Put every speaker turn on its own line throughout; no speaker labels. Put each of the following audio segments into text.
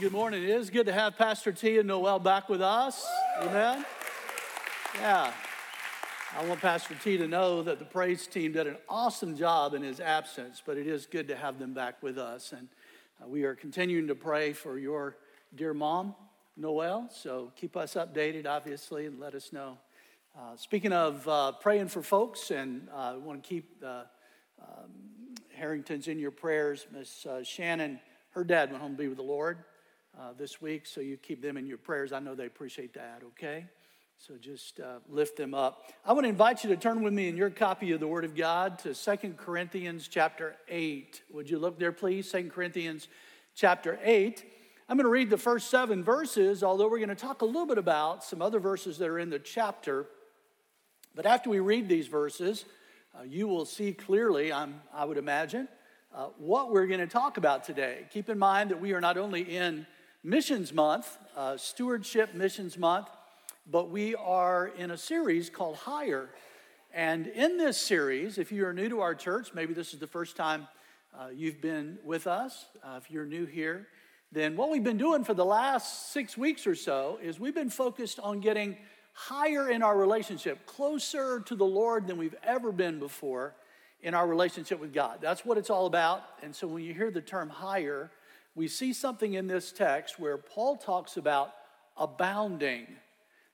good morning. It is good to have Pastor T and Noel back with us. Amen. Yeah. I want Pastor T to know that the praise team did an awesome job in his absence, but it is good to have them back with us. And uh, we are continuing to pray for your dear mom, Noel. So keep us updated, obviously, and let us know. Uh, speaking of uh, praying for folks, and I uh, want to keep um, Harrington's in your prayers. Miss uh, Shannon, her dad went home to be with the Lord uh, this week, so you keep them in your prayers. I know they appreciate that, okay? So just uh, lift them up. I want to invite you to turn with me in your copy of the Word of God to Second Corinthians chapter 8. Would you look there, please? Second Corinthians chapter 8. I'm going to read the first seven verses, although we're going to talk a little bit about some other verses that are in the chapter. But after we read these verses, uh, you will see clearly, I'm, I would imagine, uh, what we're going to talk about today. Keep in mind that we are not only in Missions Month, uh, Stewardship Missions Month, but we are in a series called Higher. And in this series, if you are new to our church, maybe this is the first time uh, you've been with us, uh, if you're new here, then what we've been doing for the last six weeks or so is we've been focused on getting higher in our relationship, closer to the Lord than we've ever been before in our relationship with God. That's what it's all about. And so when you hear the term higher, we see something in this text where Paul talks about abounding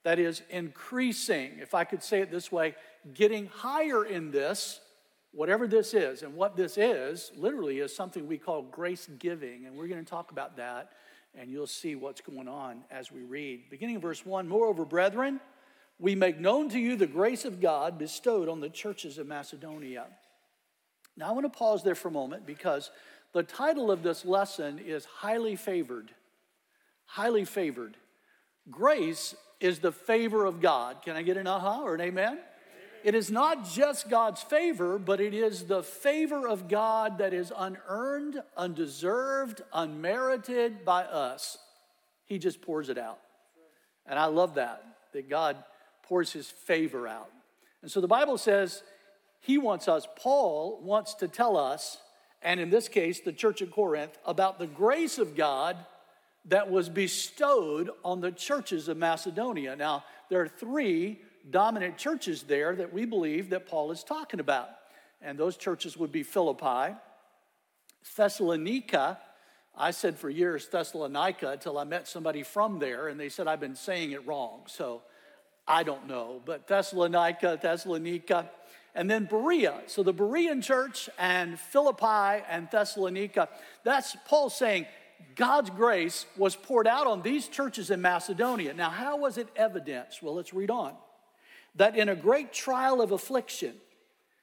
that is increasing, if I could say it this way, getting higher in this, whatever this is. And what this is, literally, is something we call grace giving. And we're going to talk about that, and you'll see what's going on as we read. Beginning of verse 1 Moreover, brethren, we make known to you the grace of God bestowed on the churches of Macedonia. Now, I want to pause there for a moment because the title of this lesson is Highly Favored. Highly Favored. Grace is the favor of God. Can I get an aha or an amen? It is not just God's favor, but it is the favor of God that is unearned, undeserved, unmerited by us. He just pours it out. And I love that, that God pours his favor out. And so the Bible says he wants us, Paul wants to tell us, and in this case, the church at Corinth, about the grace of God that was bestowed on the churches of Macedonia. Now, there are three dominant churches there that we believe that Paul is talking about. And those churches would be Philippi, Thessalonica. I said for years Thessalonica until I met somebody from there, and they said I've been saying it wrong. So I don't know. But Thessalonica, Thessalonica, and then Berea. So the Berean church and Philippi and Thessalonica, that's Paul saying, God's grace was poured out on these churches in Macedonia. Now, how was it evidenced? Well, let's read on. That in a great trial of affliction,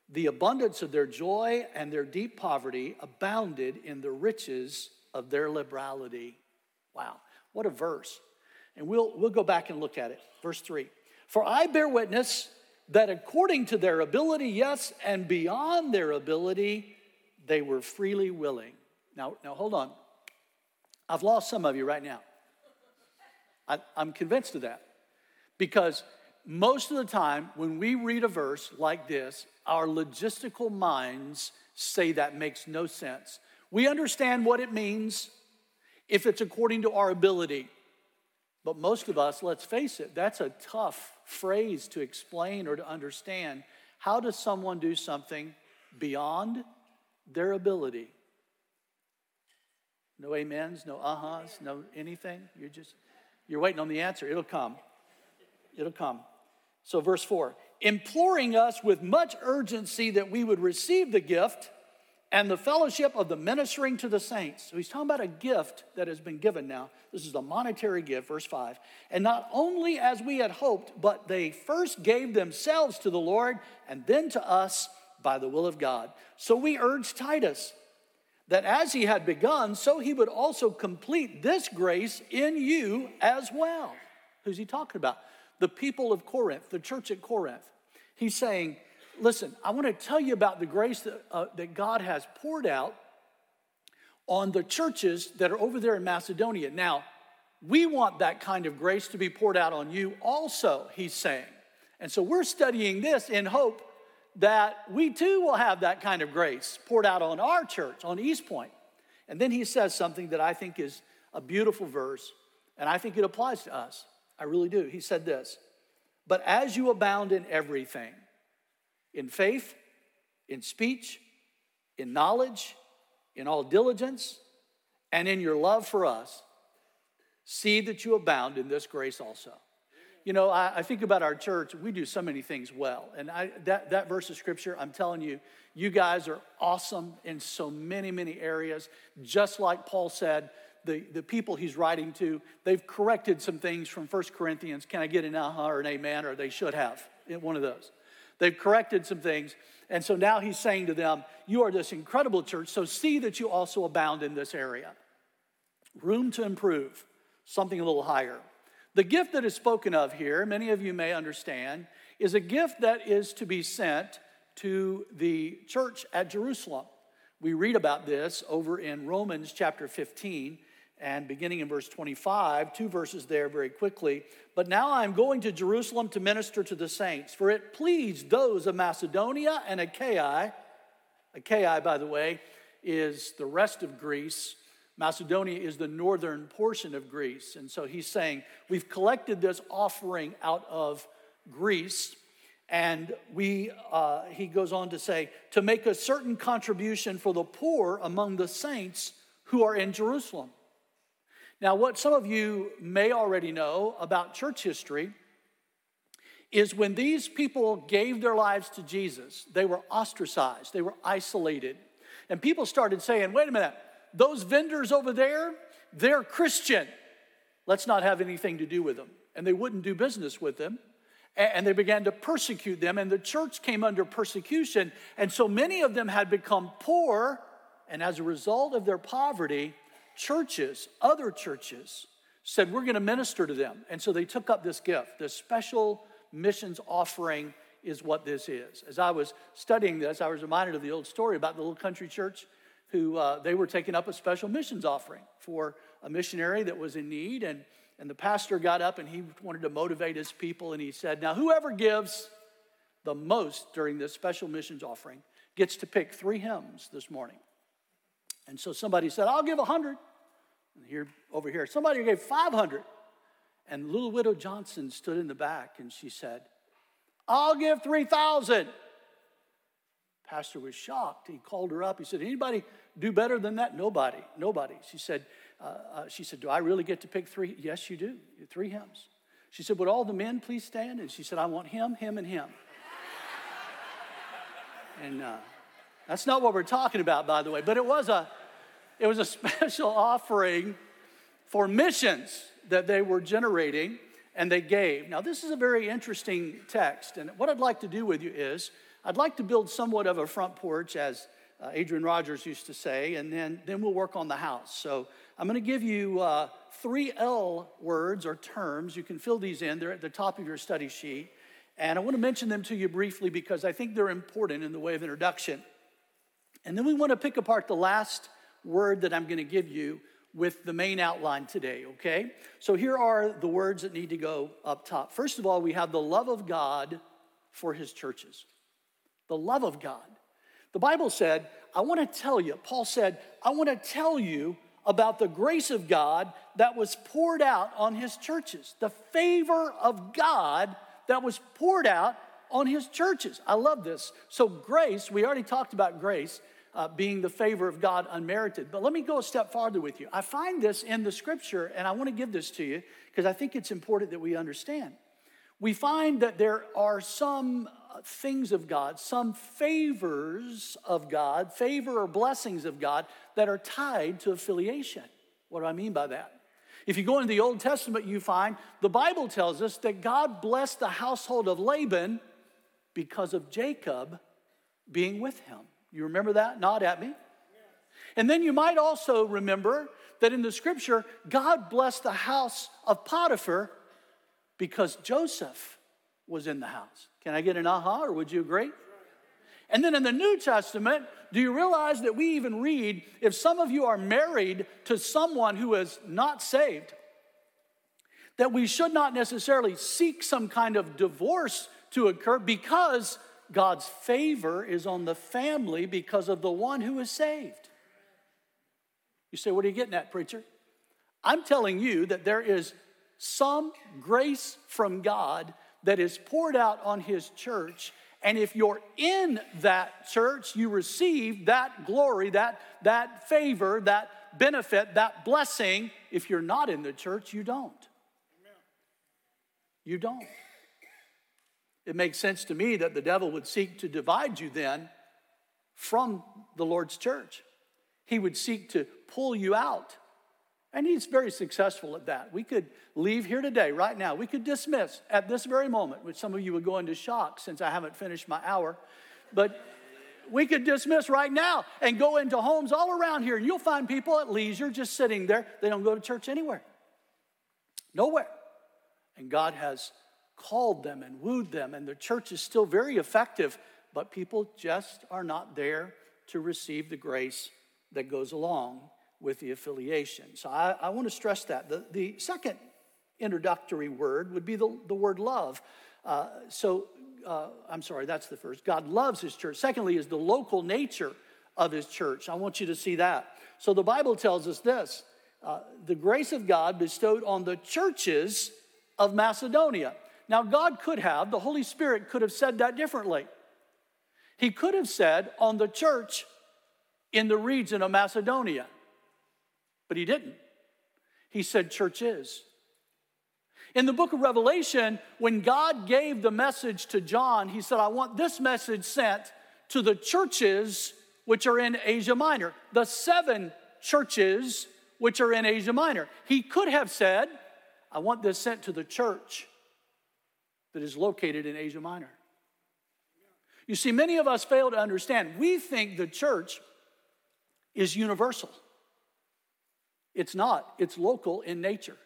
the abundance of their joy and their deep poverty abounded in the riches of their liberality. Wow, what a verse. And we'll, we'll go back and look at it. Verse 3 For I bear witness that according to their ability, yes, and beyond their ability, they were freely willing. Now, now hold on. I've lost some of you right now. I, I'm convinced of that. Because most of the time, when we read a verse like this, our logistical minds say that makes no sense. We understand what it means if it's according to our ability. But most of us, let's face it, that's a tough phrase to explain or to understand. How does someone do something beyond their ability? No amens, no uh-huhs, no anything. You're just you're waiting on the answer. It'll come. It'll come. So verse 4, imploring us with much urgency that we would receive the gift and the fellowship of the ministering to the saints. So he's talking about a gift that has been given now. This is a monetary gift, verse 5. And not only as we had hoped, but they first gave themselves to the Lord and then to us by the will of God. So we urge Titus that as he had begun, so he would also complete this grace in you as well. Who's he talking about? The people of Corinth, the church at Corinth. He's saying, Listen, I want to tell you about the grace that, uh, that God has poured out on the churches that are over there in Macedonia. Now, we want that kind of grace to be poured out on you also, he's saying. And so we're studying this in hope that we too will have that kind of grace poured out on our church, on East Pointe. And then he says something that I think is a beautiful verse, and I think it applies to us. I really do. He said this But as you abound in everything, in faith, in speech, in knowledge, in all diligence, and in your love for us, see that you abound in this grace also. You know, I, I think about our church, we do so many things well. And I, that, that verse of scripture, I'm telling you, you guys are awesome in so many, many areas. Just like Paul said, the, the people he's writing to, they've corrected some things from 1 Corinthians. Can I get an aha or an amen? Or they should have, one of those. They've corrected some things. And so now he's saying to them, You are this incredible church, so see that you also abound in this area. Room to improve, something a little higher. The gift that is spoken of here, many of you may understand, is a gift that is to be sent to the church at Jerusalem. We read about this over in Romans chapter 15 and beginning in verse 25, two verses there very quickly. But now I'm going to Jerusalem to minister to the saints, for it pleased those of Macedonia and Achaia. Achaia, by the way, is the rest of Greece. Macedonia is the northern portion of Greece. And so he's saying, We've collected this offering out of Greece. And we, uh, he goes on to say, to make a certain contribution for the poor among the saints who are in Jerusalem. Now, what some of you may already know about church history is when these people gave their lives to Jesus, they were ostracized, they were isolated. And people started saying, wait a minute, those vendors over there, they're Christian. Let's not have anything to do with them. And they wouldn't do business with them. And they began to persecute them, and the church came under persecution. And so many of them had become poor, and as a result of their poverty, churches, other churches, said, We're going to minister to them. And so they took up this gift. This special missions offering is what this is. As I was studying this, I was reminded of the old story about the little country church who uh, they were taking up a special missions offering for a missionary that was in need. And, and the pastor got up and he wanted to motivate his people. And he said, Now, whoever gives the most during this special missions offering gets to pick three hymns this morning. And so somebody said, I'll give a hundred. And here, over here, somebody gave 500. And little widow Johnson stood in the back and she said, I'll give 3,000. Pastor was shocked. He called her up. He said, Anybody do better than that? Nobody. Nobody. She said, uh, uh, she said, Do I really get to pick three? Yes, you do. Three hymns. She said, Would all the men please stand? And she said, I want him, him, and him. and uh, that's not what we're talking about, by the way, but it was a it was a special offering for missions that they were generating and they gave. Now, this is a very interesting text, and what I'd like to do with you is I'd like to build somewhat of a front porch, as uh, Adrian Rogers used to say, and then, then we'll work on the house. So I'm going to give you uh, three L words or terms. You can fill these in, they're at the top of your study sheet. And I want to mention them to you briefly because I think they're important in the way of introduction. And then we want to pick apart the last word that I'm going to give you with the main outline today, okay? So here are the words that need to go up top. First of all, we have the love of God for his churches. The love of God. The Bible said, I want to tell you, Paul said, I want to tell you about the grace of God that was poured out on his churches, the favor of God that was poured out on his churches. I love this. So, grace, we already talked about grace uh, being the favor of God unmerited. But let me go a step farther with you. I find this in the scripture, and I want to give this to you because I think it's important that we understand. We find that there are some uh, things of God, some favors of God, favor or blessings of God that are tied to affiliation. What do I mean by that? If you go into the Old Testament, you find the Bible tells us that God blessed the household of Laban because of Jacob being with him. You remember that? Nod at me. And then you might also remember that in the scripture, God blessed the house of Potiphar because Joseph was in the house. Can I get an aha or would you agree? And then in the New Testament, do you realize that we even read if some of you are married to someone who is not saved, that we should not necessarily seek some kind of divorce to occur because God's favor is on the family because of the one who is saved. You say, What are you getting at, preacher? I'm telling you that there is some grace from God that is poured out on His church. And if you're in that church, you receive that glory, that, that favor, that benefit, that blessing. If you're not in the church, you don't. You don't. It makes sense to me that the devil would seek to divide you then from the Lord's church. He would seek to pull you out. And he's very successful at that. We could leave here today, right now. We could dismiss at this very moment, which some of you would go into shock since I haven't finished my hour. But we could dismiss right now and go into homes all around here, and you'll find people at leisure just sitting there. They don't go to church anywhere, nowhere. And God has called them and wooed them, and the church is still very effective, but people just are not there to receive the grace that goes along with the affiliation. So I, I want to stress that. The, the second introductory word would be the, the word love. Uh, so uh, I'm sorry, that's the first. God loves his church. Secondly, is the local nature of his church. I want you to see that. So the Bible tells us this uh, the grace of God bestowed on the churches of Macedonia. Now, God could have, the Holy Spirit could have said that differently. He could have said on the church in the region of Macedonia, but he didn't. He said churches. In the book of Revelation, when God gave the message to John, he said, I want this message sent to the churches which are in Asia Minor, the seven churches which are in Asia Minor. He could have said, I want this sent to the church that is located in Asia Minor. You see, many of us fail to understand. We think the church is universal. It's not, it's local in nature.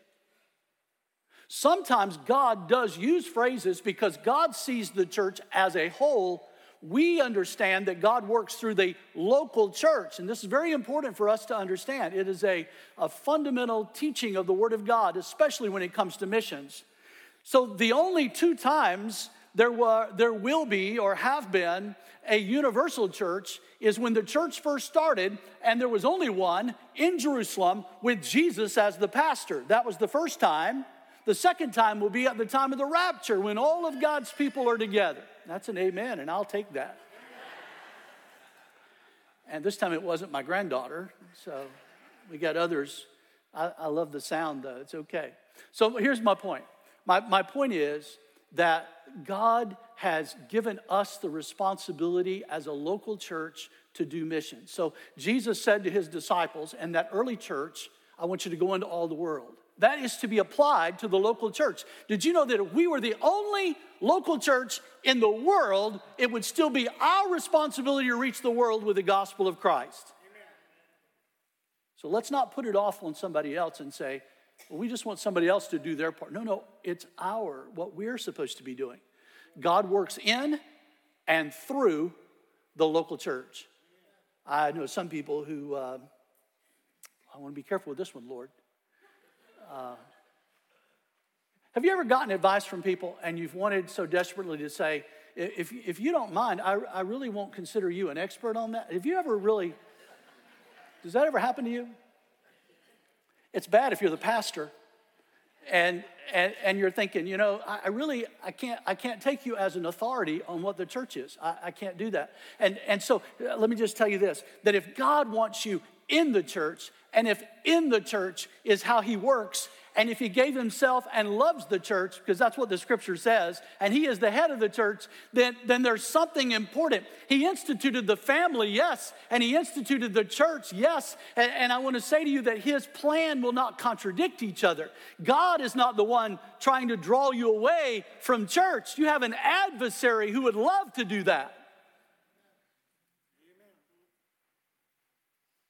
Sometimes God does use phrases because God sees the church as a whole. We understand that God works through the local church, and this is very important for us to understand. It is a, a fundamental teaching of the Word of God, especially when it comes to missions. So, the only two times there, were, there will be or have been a universal church is when the church first started and there was only one in Jerusalem with Jesus as the pastor. That was the first time. The second time will be at the time of the rapture when all of God's people are together. That's an amen, and I'll take that. And this time it wasn't my granddaughter, so we got others. I, I love the sound, though. It's okay. So here's my point my, my point is that God has given us the responsibility as a local church to do missions. So Jesus said to his disciples and that early church, I want you to go into all the world. That is to be applied to the local church. Did you know that if we were the only local church in the world, it would still be our responsibility to reach the world with the gospel of Christ? Amen. So let's not put it off on somebody else and say, we just want somebody else to do their part. No, no, it's our, what we're supposed to be doing. God works in and through the local church. I know some people who, uh, I want to be careful with this one, Lord. Uh, have you ever gotten advice from people and you've wanted so desperately to say, if, if you don't mind, I, I really won't consider you an expert on that? Have you ever really, does that ever happen to you? It's bad if you're the pastor and, and, and you're thinking, you know, I, I, really, I can't, I can't take you as an authority on what the church is. I, I can't do that. And, and so uh, let me just tell you this, that if God wants you in the church, and if in the church is how he works, and if he gave himself and loves the church, because that's what the scripture says, and he is the head of the church, then, then there's something important. He instituted the family, yes, and he instituted the church, yes. And, and I want to say to you that his plan will not contradict each other. God is not the one trying to draw you away from church. You have an adversary who would love to do that.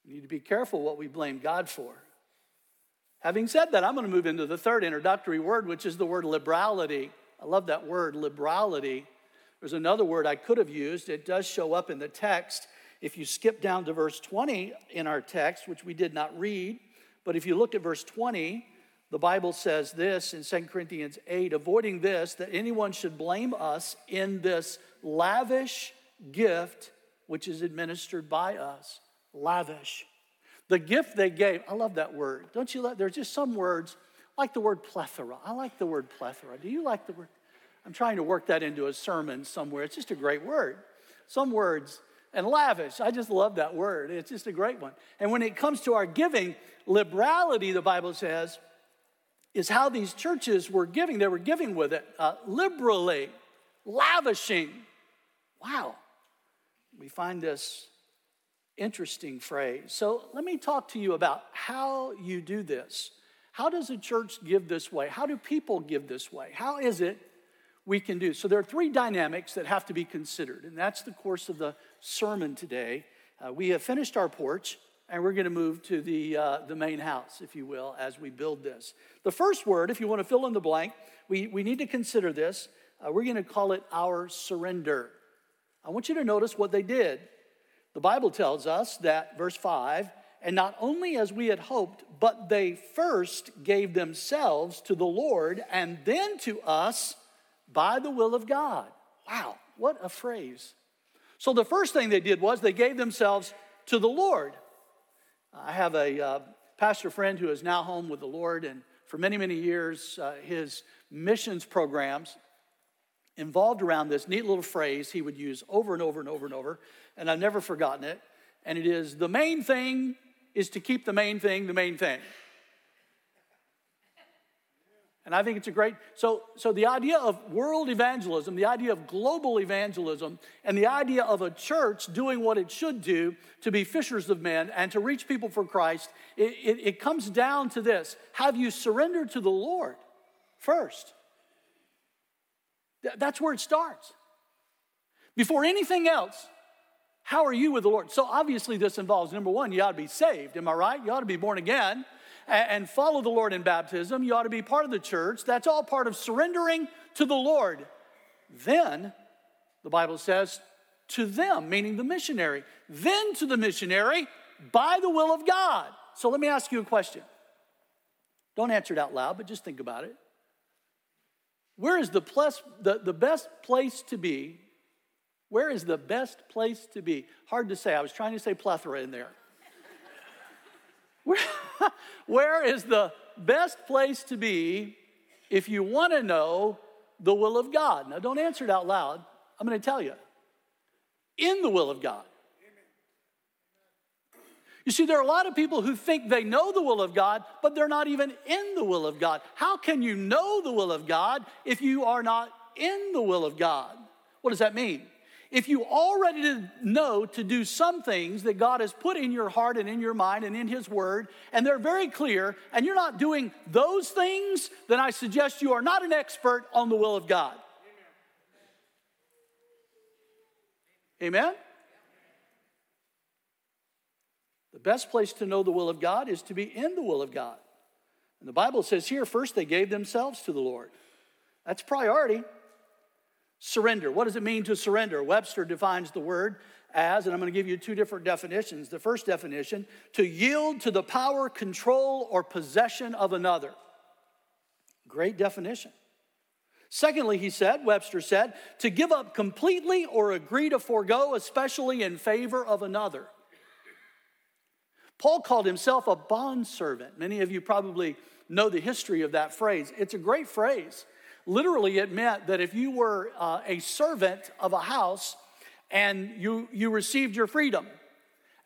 We need to be careful what we blame God for. Having said that, I'm going to move into the third introductory word, which is the word liberality. I love that word, liberality. There's another word I could have used. It does show up in the text. If you skip down to verse 20 in our text, which we did not read, but if you look at verse 20, the Bible says this in 2 Corinthians 8 avoiding this, that anyone should blame us in this lavish gift which is administered by us. Lavish. The gift they gave, I love that word. Don't you love? There's just some words, like the word plethora. I like the word plethora. Do you like the word? I'm trying to work that into a sermon somewhere. It's just a great word. Some words, and lavish. I just love that word. It's just a great one. And when it comes to our giving, liberality, the Bible says, is how these churches were giving. They were giving with it uh, liberally, lavishing. Wow. We find this interesting phrase. So let me talk to you about how you do this. How does a church give this way? How do people give this way? How is it we can do? So there are three dynamics that have to be considered, and that's the course of the sermon today. Uh, we have finished our porch, and we're going to move to the, uh, the main house, if you will, as we build this. The first word, if you want to fill in the blank, we, we need to consider this. Uh, we're going to call it our surrender. I want you to notice what they did. The Bible tells us that, verse 5, and not only as we had hoped, but they first gave themselves to the Lord and then to us by the will of God. Wow, what a phrase. So the first thing they did was they gave themselves to the Lord. I have a uh, pastor friend who is now home with the Lord, and for many, many years, uh, his missions programs involved around this neat little phrase he would use over and over and over and over, and I've never forgotten it. And it is the main thing is to keep the main thing the main thing. And I think it's a great so so the idea of world evangelism, the idea of global evangelism, and the idea of a church doing what it should do to be fishers of men and to reach people for Christ, it, it, it comes down to this: Have you surrendered to the Lord first? That's where it starts. Before anything else, how are you with the Lord? So obviously, this involves number one, you ought to be saved. Am I right? You ought to be born again and follow the Lord in baptism. You ought to be part of the church. That's all part of surrendering to the Lord. Then, the Bible says, to them, meaning the missionary, then to the missionary by the will of God. So let me ask you a question. Don't answer it out loud, but just think about it. Where is the, plus, the, the best place to be? Where is the best place to be? Hard to say. I was trying to say plethora in there. Where, where is the best place to be if you want to know the will of God? Now, don't answer it out loud. I'm going to tell you. In the will of God. You see, there are a lot of people who think they know the will of God, but they're not even in the will of God. How can you know the will of God if you are not in the will of God? What does that mean? If you already know to do some things that God has put in your heart and in your mind and in His Word, and they're very clear, and you're not doing those things, then I suggest you are not an expert on the will of God. Amen? The best place to know the will of God is to be in the will of God. And the Bible says here, first they gave themselves to the Lord. That's priority. Surrender. What does it mean to surrender? Webster defines the word as, and I'm going to give you two different definitions. The first definition, to yield to the power, control, or possession of another. Great definition. Secondly, he said, Webster said, to give up completely or agree to forego, especially in favor of another. Paul called himself a bondservant. Many of you probably know the history of that phrase. It's a great phrase. Literally, it meant that if you were uh, a servant of a house and you, you received your freedom,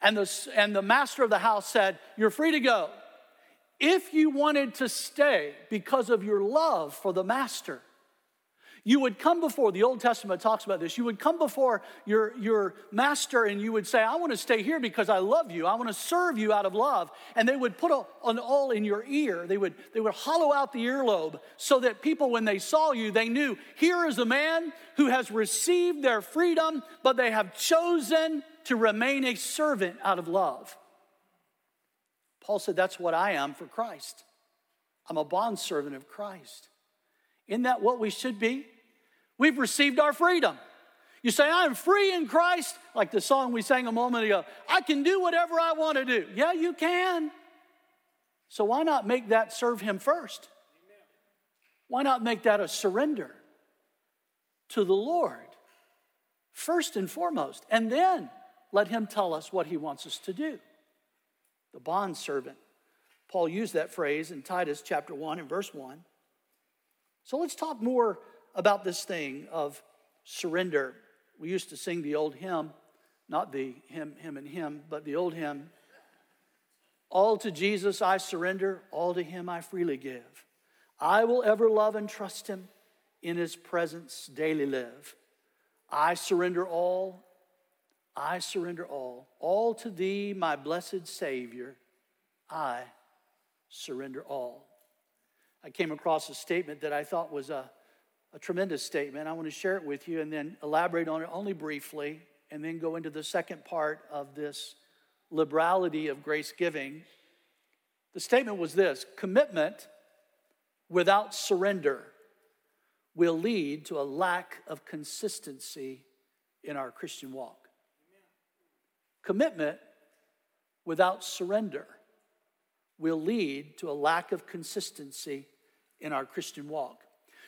and the, and the master of the house said, You're free to go. If you wanted to stay because of your love for the master, you would come before, the Old Testament talks about this, you would come before your, your master and you would say, I want to stay here because I love you. I want to serve you out of love. And they would put a, an awl in your ear. They would, they would hollow out the earlobe so that people, when they saw you, they knew here is a man who has received their freedom, but they have chosen to remain a servant out of love. Paul said, That's what I am for Christ. I'm a bondservant of Christ. Isn't that what we should be? We've received our freedom. You say, I'm free in Christ, like the song we sang a moment ago. I can do whatever I want to do. Yeah, you can. So why not make that serve Him first? Why not make that a surrender to the Lord first and foremost? And then let Him tell us what He wants us to do. the bond servant. Paul used that phrase in Titus chapter 1 and verse 1. So let's talk more about this thing of surrender. We used to sing the old hymn, not the hymn, hymn and hymn, but the old hymn. All to Jesus I surrender, all to him I freely give. I will ever love and trust him, in his presence daily live. I surrender all, I surrender all, all to thee, my blessed Savior. I surrender all. I came across a statement that I thought was a, a tremendous statement. I want to share it with you and then elaborate on it only briefly, and then go into the second part of this liberality of grace giving. The statement was this commitment without surrender will lead to a lack of consistency in our Christian walk. Commitment without surrender will lead to a lack of consistency in our Christian walk.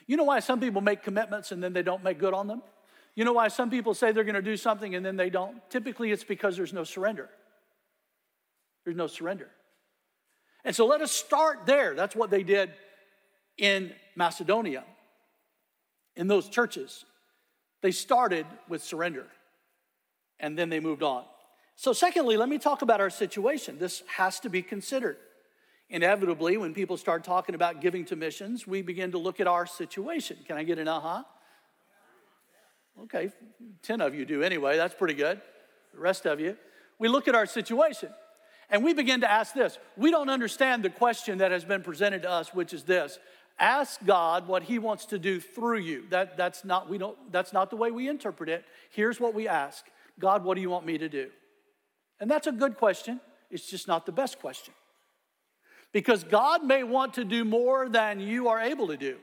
You know why some people make commitments and then they don't make good on them? You know why some people say they're going to do something and then they don't? Typically, it's because there's no surrender. There's no surrender. And so let us start there. That's what they did in Macedonia, in those churches. They started with surrender and then they moved on. So, secondly, let me talk about our situation. This has to be considered. Inevitably, when people start talking about giving to missions, we begin to look at our situation. Can I get an aha? Uh-huh? Okay, 10 of you do anyway. That's pretty good. The rest of you. We look at our situation and we begin to ask this. We don't understand the question that has been presented to us, which is this ask God what He wants to do through you. That, that's, not, we don't, that's not the way we interpret it. Here's what we ask God, what do you want me to do? And that's a good question. It's just not the best question. Because God may want to do more than you are able to do.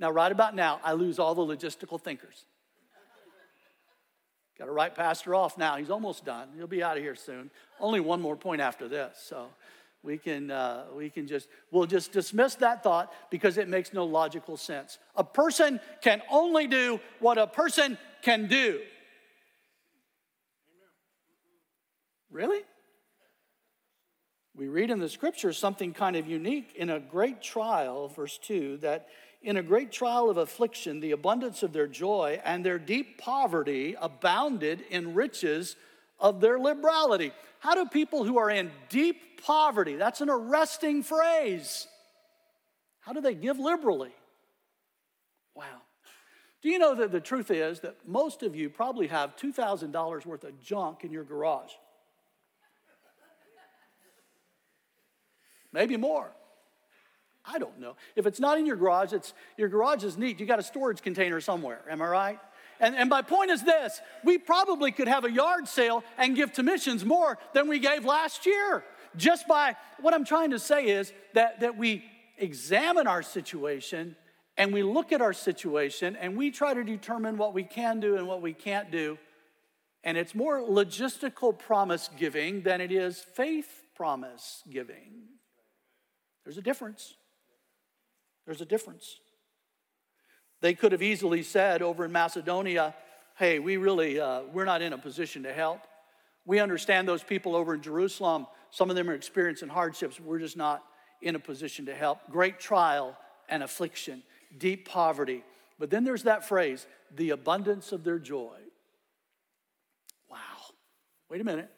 Now, right about now, I lose all the logistical thinkers. Got to write Pastor off now. He's almost done. He'll be out of here soon. Only one more point after this. So we can, uh, we can just, we'll just dismiss that thought because it makes no logical sense. A person can only do what a person can do. Really? We read in the scriptures something kind of unique in a great trial, verse 2, that in a great trial of affliction, the abundance of their joy and their deep poverty abounded in riches of their liberality. How do people who are in deep poverty, that's an arresting phrase, how do they give liberally? Wow. Do you know that the truth is that most of you probably have $2,000 worth of junk in your garage? Maybe more. I don't know. If it's not in your garage, it's your garage is neat. You got a storage container somewhere. Am I right? And, and my point is this we probably could have a yard sale and give to missions more than we gave last year. Just by what I'm trying to say is that, that we examine our situation and we look at our situation and we try to determine what we can do and what we can't do. And it's more logistical promise giving than it is faith promise giving. There's a difference. There's a difference. They could have easily said over in Macedonia, hey, we really, uh, we're not in a position to help. We understand those people over in Jerusalem, some of them are experiencing hardships. We're just not in a position to help. Great trial and affliction, deep poverty. But then there's that phrase, the abundance of their joy. Wow. Wait a minute.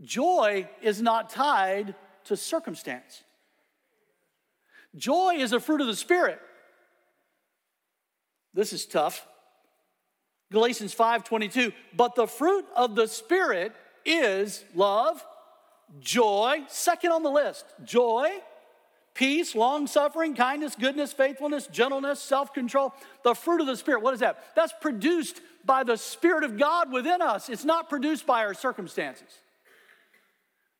Joy is not tied to circumstance. Joy is a fruit of the Spirit. This is tough. Galatians 5 22. But the fruit of the Spirit is love, joy, second on the list, joy, peace, long suffering, kindness, goodness, faithfulness, gentleness, self control. The fruit of the Spirit, what is that? That's produced by the Spirit of God within us, it's not produced by our circumstances.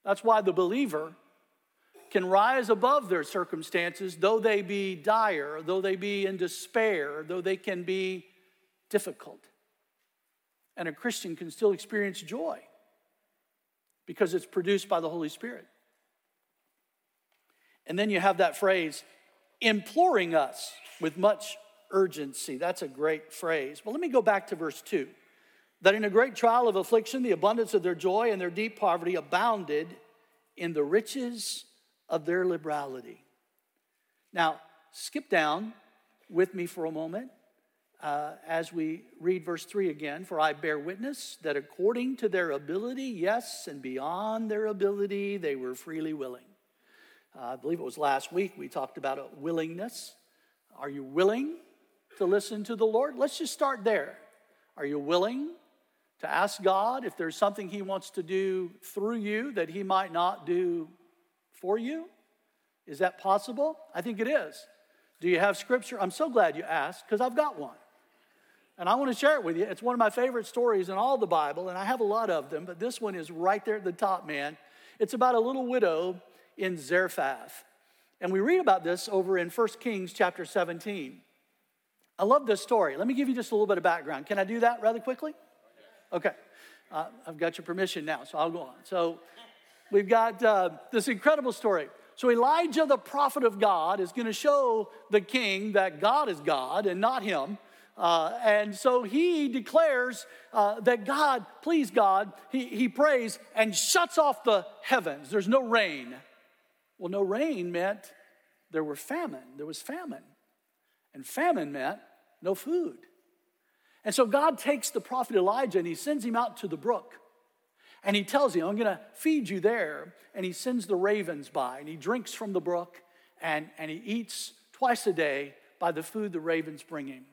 That's why the believer can rise above their circumstances, though they be dire, though they be in despair, though they can be difficult. And a Christian can still experience joy because it's produced by the Holy Spirit. And then you have that phrase, imploring us with much urgency. That's a great phrase. But let me go back to verse 2. that in a great trial of affliction, the abundance of their joy and their deep poverty abounded in the riches of their liberality. Now, skip down with me for a moment uh, as we read verse 3 again. For I bear witness that according to their ability, yes, and beyond their ability, they were freely willing. Uh, I believe it was last week we talked about a willingness. Are you willing to listen to the Lord? Let's just start there. Are you willing to ask God if there's something He wants to do through you that He might not do for you? Is that possible? I think it is. Do you have scripture? I'm so glad you asked because I've got one. And I want to share it with you. It's one of my favorite stories in all the Bible, and I have a lot of them, but this one is right there at the top, man. It's about a little widow in Zarephath. And we read about this over in 1 Kings chapter 17. I love this story. Let me give you just a little bit of background. Can I do that rather quickly? Okay. Uh, I've got your permission now, so I'll go on. So we've got uh, this incredible story. So Elijah, the prophet of God, is going to show the king that God is God and not him. Uh, and so he declares uh, that God, please God, he, he prays and shuts off the heavens. There's no rain. Well, no rain meant there were famine. There was famine. And famine meant no food. And so God takes the prophet Elijah and he sends him out to the brook. And he tells him, I'm going to feed you there. And he sends the ravens by and he drinks from the brook and, and he eats twice a day by the food the ravens bring him.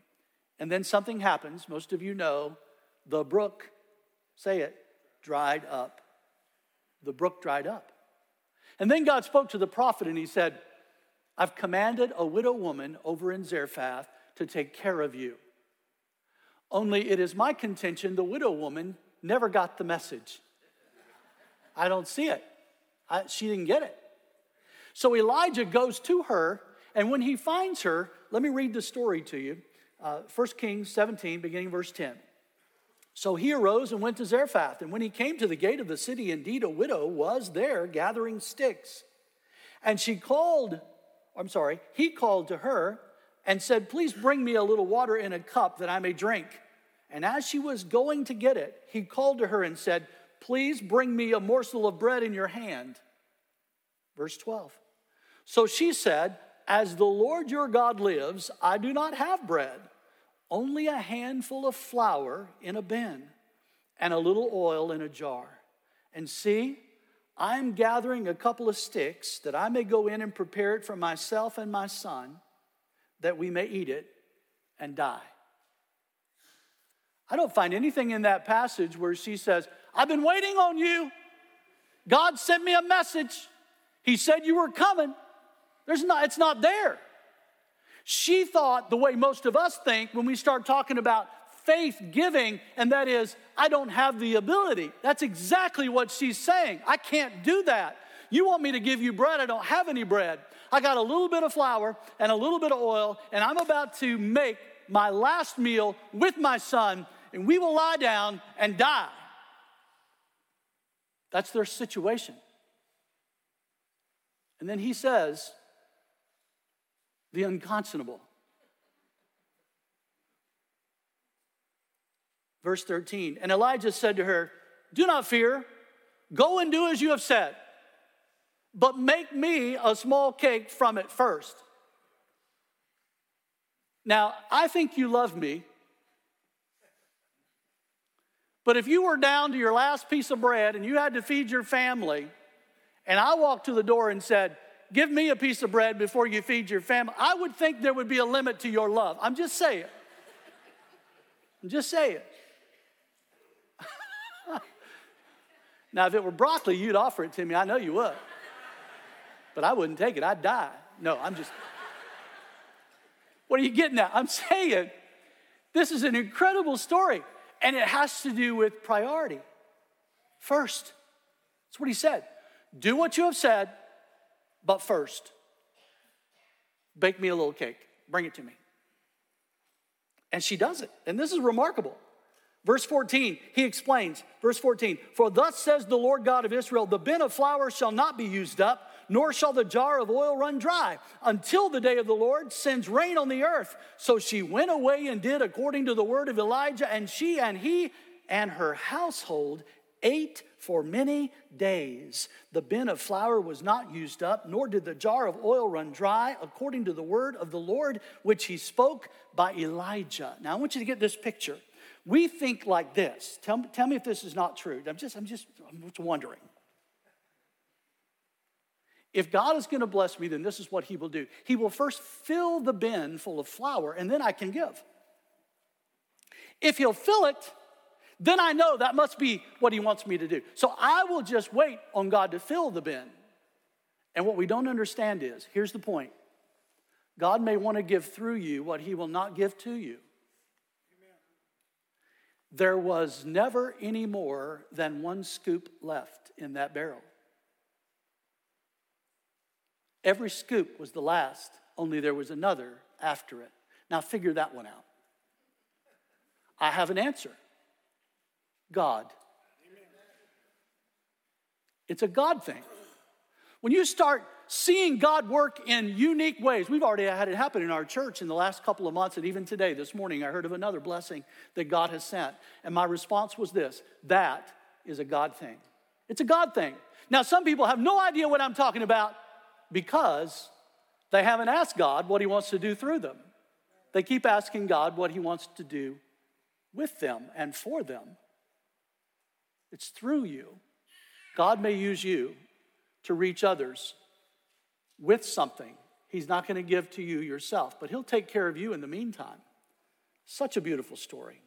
And then something happens. Most of you know the brook, say it, dried up. The brook dried up. And then God spoke to the prophet and he said, I've commanded a widow woman over in Zarephath to take care of you. Only it is my contention the widow woman never got the message. I don't see it. I, she didn't get it. So Elijah goes to her, and when he finds her, let me read the story to you uh, 1 Kings 17, beginning verse 10. So he arose and went to Zarephath. And when he came to the gate of the city, indeed a widow was there gathering sticks. And she called, I'm sorry, he called to her and said, Please bring me a little water in a cup that I may drink. And as she was going to get it, he called to her and said, Please bring me a morsel of bread in your hand. Verse 12. So she said, as the Lord your God lives, I do not have bread, only a handful of flour in a bin and a little oil in a jar. And see, I am gathering a couple of sticks that I may go in and prepare it for myself and my son, that we may eat it and die. I don't find anything in that passage where she says, I've been waiting on you. God sent me a message. He said you were coming. There's not, it's not there. She thought the way most of us think when we start talking about faith giving, and that is, I don't have the ability. That's exactly what she's saying. I can't do that. You want me to give you bread? I don't have any bread. I got a little bit of flour and a little bit of oil, and I'm about to make my last meal with my son, and we will lie down and die. That's their situation. And then he says, the unconscionable. Verse 13 And Elijah said to her, Do not fear, go and do as you have said, but make me a small cake from it first. Now, I think you love me, but if you were down to your last piece of bread and you had to feed your family, and I walked to the door and said, give me a piece of bread before you feed your family, I would think there would be a limit to your love. I'm just saying. I'm just saying. now, if it were broccoli, you'd offer it to me. I know you would. But I wouldn't take it. I'd die. No, I'm just. What are you getting at? I'm saying this is an incredible story, and it has to do with priority. First, that's what he said. Do what you have said, but first, bake me a little cake, bring it to me. And she does it. And this is remarkable. Verse 14, he explains, verse 14, for thus says the Lord God of Israel, the bin of flour shall not be used up, nor shall the jar of oil run dry, until the day of the Lord sends rain on the earth. So she went away and did according to the word of Elijah, and she and he and her household ate for many days. The bin of flour was not used up, nor did the jar of oil run dry, according to the word of the Lord, which he spoke by Elijah. Now, I want you to get this picture. We think like this. Tell, tell me if this is not true. I'm just, I'm just, I'm just wondering. If God is going to bless me, then this is what He will do. He will first fill the bin full of flour, and then I can give. If He'll fill it, then I know that must be what He wants me to do. So I will just wait on God to fill the bin. And what we don't understand is here's the point God may want to give through you what He will not give to you. There was never any more than one scoop left in that barrel. Every scoop was the last, only there was another after it. Now figure that one out. I have an answer God. It's a God thing. When you start seeing God work in unique ways, we've already had it happen in our church in the last couple of months, and even today, this morning, I heard of another blessing that God has sent. And my response was this that is a God thing. It's a God thing. Now, some people have no idea what I'm talking about because they haven't asked God what He wants to do through them. They keep asking God what He wants to do with them and for them. It's through you. God may use you to reach others with something He's not going to give to you yourself, but He'll take care of you in the meantime. Such a beautiful story.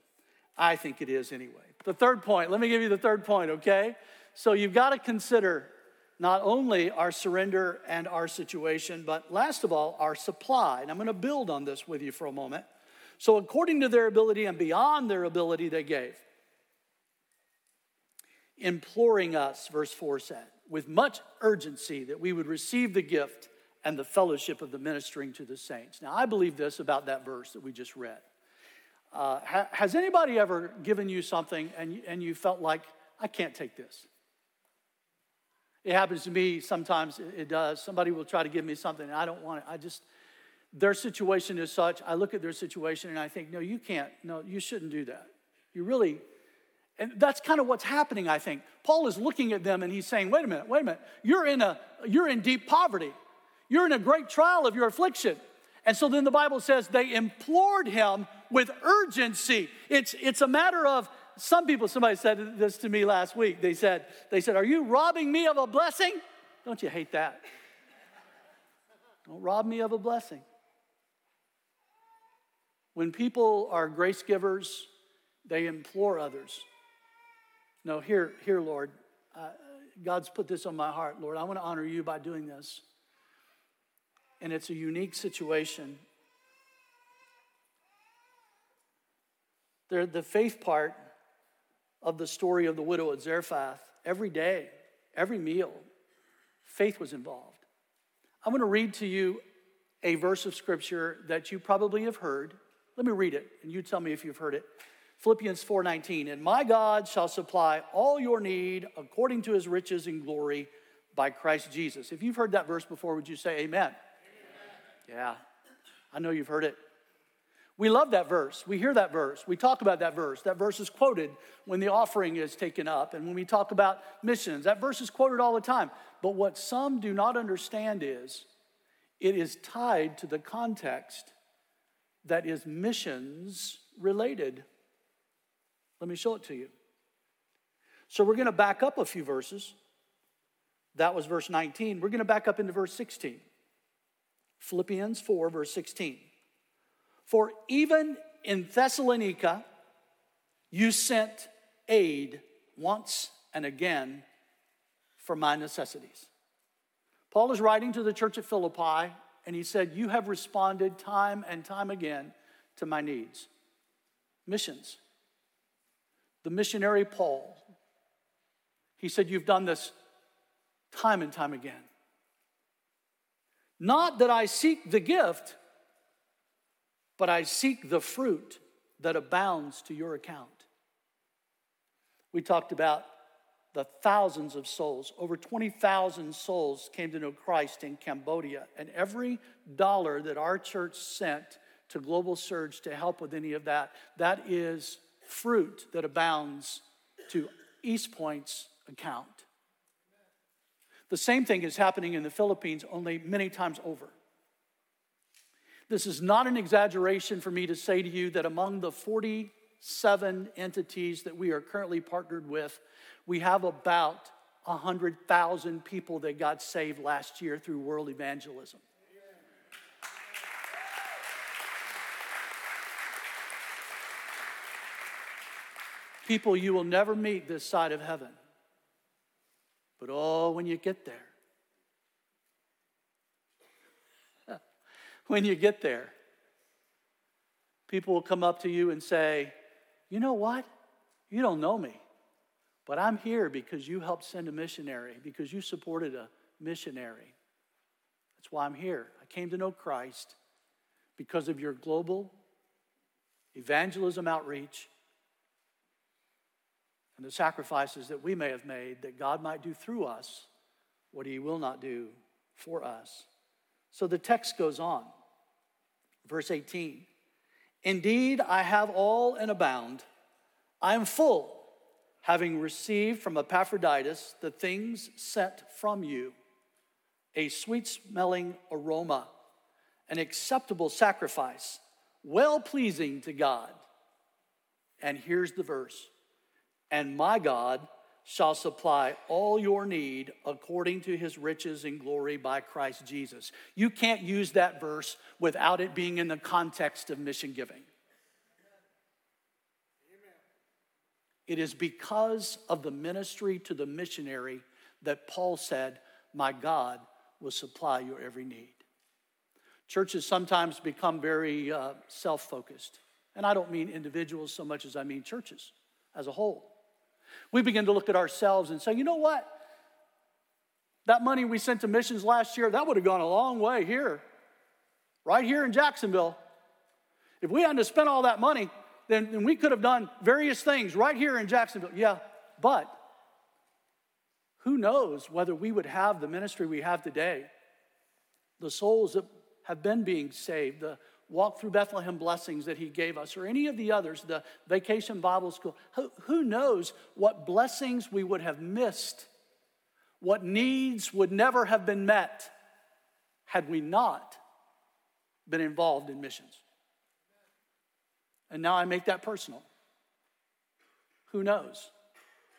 I think it is anyway. The third point, let me give you the third point, okay? So you've got to consider not only our surrender and our situation, but last of all, our supply. And I'm going to build on this with you for a moment. So, according to their ability and beyond their ability, they gave. Imploring us, verse 4 said, with much urgency that we would receive the gift and the fellowship of the ministering to the saints. Now, I believe this about that verse that we just read. Uh, ha- has anybody ever given you something and, and you felt like, I can't take this? It happens to me sometimes, it does. Somebody will try to give me something and I don't want it. I just, their situation is such, I look at their situation and I think, no, you can't. No, you shouldn't do that. You really, and that's kind of what's happening, I think. Paul is looking at them and he's saying, wait a minute, wait a minute. You're in, a, you're in deep poverty. You're in a great trial of your affliction. And so then the Bible says they implored him with urgency. It's, it's a matter of some people, somebody said this to me last week. They said, they said, Are you robbing me of a blessing? Don't you hate that? Don't rob me of a blessing. When people are grace givers, they implore others. No, here, here, Lord, uh, God's put this on my heart, Lord. I want to honor you by doing this. And it's a unique situation. The, the faith part of the story of the widow at Zarephath, every day, every meal, faith was involved. I'm going to read to you a verse of scripture that you probably have heard. Let me read it, and you tell me if you've heard it. Philippians 4:19, and my God shall supply all your need according to his riches and glory by Christ Jesus. If you've heard that verse before, would you say amen? amen? Yeah. I know you've heard it. We love that verse. We hear that verse. We talk about that verse. That verse is quoted when the offering is taken up. And when we talk about missions, that verse is quoted all the time. But what some do not understand is it is tied to the context that is missions related. Let me show it to you. So we're going to back up a few verses. That was verse 19. We're going to back up into verse 16. Philippians 4, verse 16. For even in Thessalonica, you sent aid once and again for my necessities. Paul is writing to the church at Philippi, and he said, You have responded time and time again to my needs. Missions. The missionary Paul, he said, You've done this time and time again. Not that I seek the gift, but I seek the fruit that abounds to your account. We talked about the thousands of souls. Over 20,000 souls came to know Christ in Cambodia. And every dollar that our church sent to Global Surge to help with any of that, that is fruit that abounds to East Pointe's account. The same thing is happening in the Philippines, only many times over. This is not an exaggeration for me to say to you that among the 47 entities that we are currently partnered with, we have about 100,000 people that got saved last year through world evangelism. People you will never meet this side of heaven. But oh, when you get there, when you get there, people will come up to you and say, You know what? You don't know me, but I'm here because you helped send a missionary, because you supported a missionary. That's why I'm here. I came to know Christ because of your global evangelism outreach and the sacrifices that we may have made that God might do through us what he will not do for us. So the text goes on. Verse 18 Indeed, I have all and abound. I am full, having received from Epaphroditus the things sent from you a sweet smelling aroma, an acceptable sacrifice, well pleasing to God. And here's the verse and my God shall supply all your need according to his riches and glory by Christ Jesus. You can't use that verse without it being in the context of mission giving. It is because of the ministry to the missionary that Paul said, My God will supply your every need. Churches sometimes become very uh, self focused. And I don't mean individuals so much as I mean churches as a whole. We begin to look at ourselves and say, you know what? That money we sent to missions last year, that would have gone a long way here, right here in Jacksonville. If we hadn't spent all that money, then, then we could have done various things right here in Jacksonville. Yeah, but who knows whether we would have the ministry we have today, the souls that have been being saved, the walk through Bethlehem blessings that he gave us, or any of the others, the vacation Bible school. Who, who knows what blessings we would have missed, what needs would never have been met had we not been involved in missions. And now I make that personal. Who knows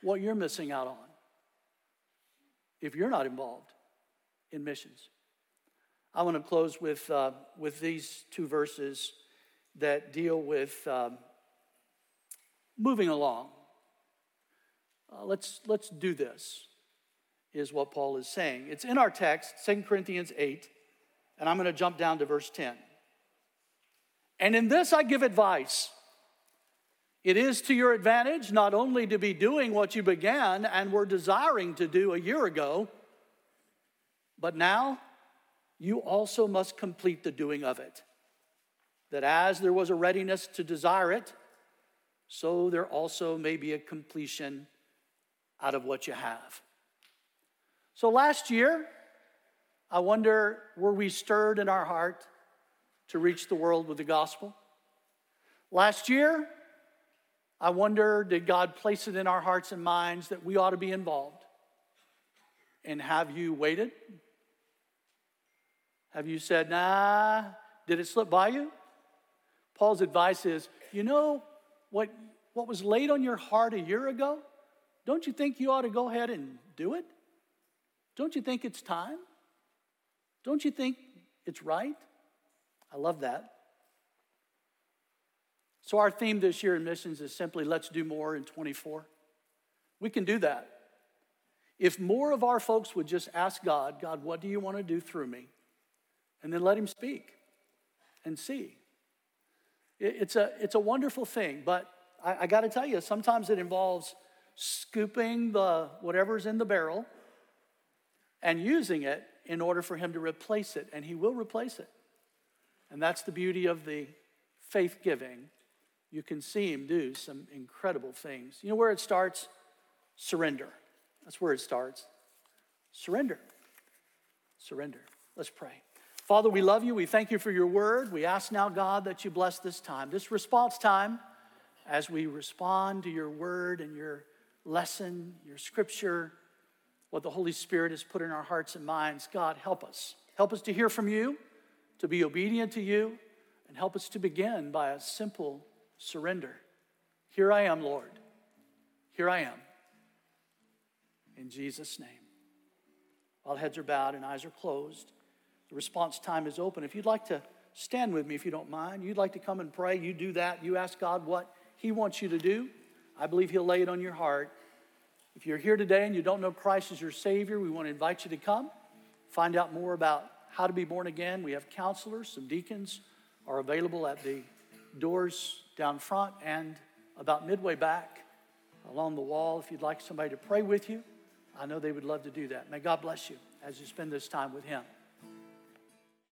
what you're missing out on if you're not involved in missions? I want to close with, uh, with these two verses that deal with um, moving along. Uh, let's, let's do this, is what Paul is saying. It's in our text, 2 Corinthians 8, and I'm going to jump down to verse 10. And in this I give advice. It is to your advantage not only to be doing what you began and were desiring to do a year ago, but now you also must complete the doing of it. That as there was a readiness to desire it, so there also may be a completion out of what you have. So last year, I wonder were we stirred in our heart to reach the world with the gospel? Last year, I wonder did God place it in our hearts and minds that we ought to be involved? And have you waited have you said, nah, did it slip by you? Paul's advice is, you know what, what was laid on your heart a year ago? Don't you think you ought to go ahead and do it? Don't you think it's time? Don't you think it's right? I love that. So, our theme this year in missions is simply let's do more in 24. We can do that. If more of our folks would just ask God, God, what do you want to do through me? And then let him speak and see. It's a, it's a wonderful thing, but I, I got to tell you, sometimes it involves scooping the whatever's in the barrel and using it in order for him to replace it, and he will replace it. And that's the beauty of the faith giving. You can see him do some incredible things. You know where it starts? Surrender. That's where it starts. Surrender. Surrender. Let's pray. Father, we love you. We thank you for your word. We ask now, God, that you bless this time, this response time as we respond to your word and your lesson, your scripture, what the Holy Spirit has put in our hearts and minds. God, help us. Help us to hear from you, to be obedient to you, and help us to begin by a simple surrender. Here I am, Lord. Here I am. In Jesus' name. While heads are bowed and eyes are closed, the response time is open. If you'd like to stand with me, if you don't mind, you'd like to come and pray, you do that. You ask God what He wants you to do. I believe He'll lay it on your heart. If you're here today and you don't know Christ as your Savior, we want to invite you to come, find out more about how to be born again. We have counselors, some deacons are available at the doors down front and about midway back along the wall. If you'd like somebody to pray with you, I know they would love to do that. May God bless you as you spend this time with Him.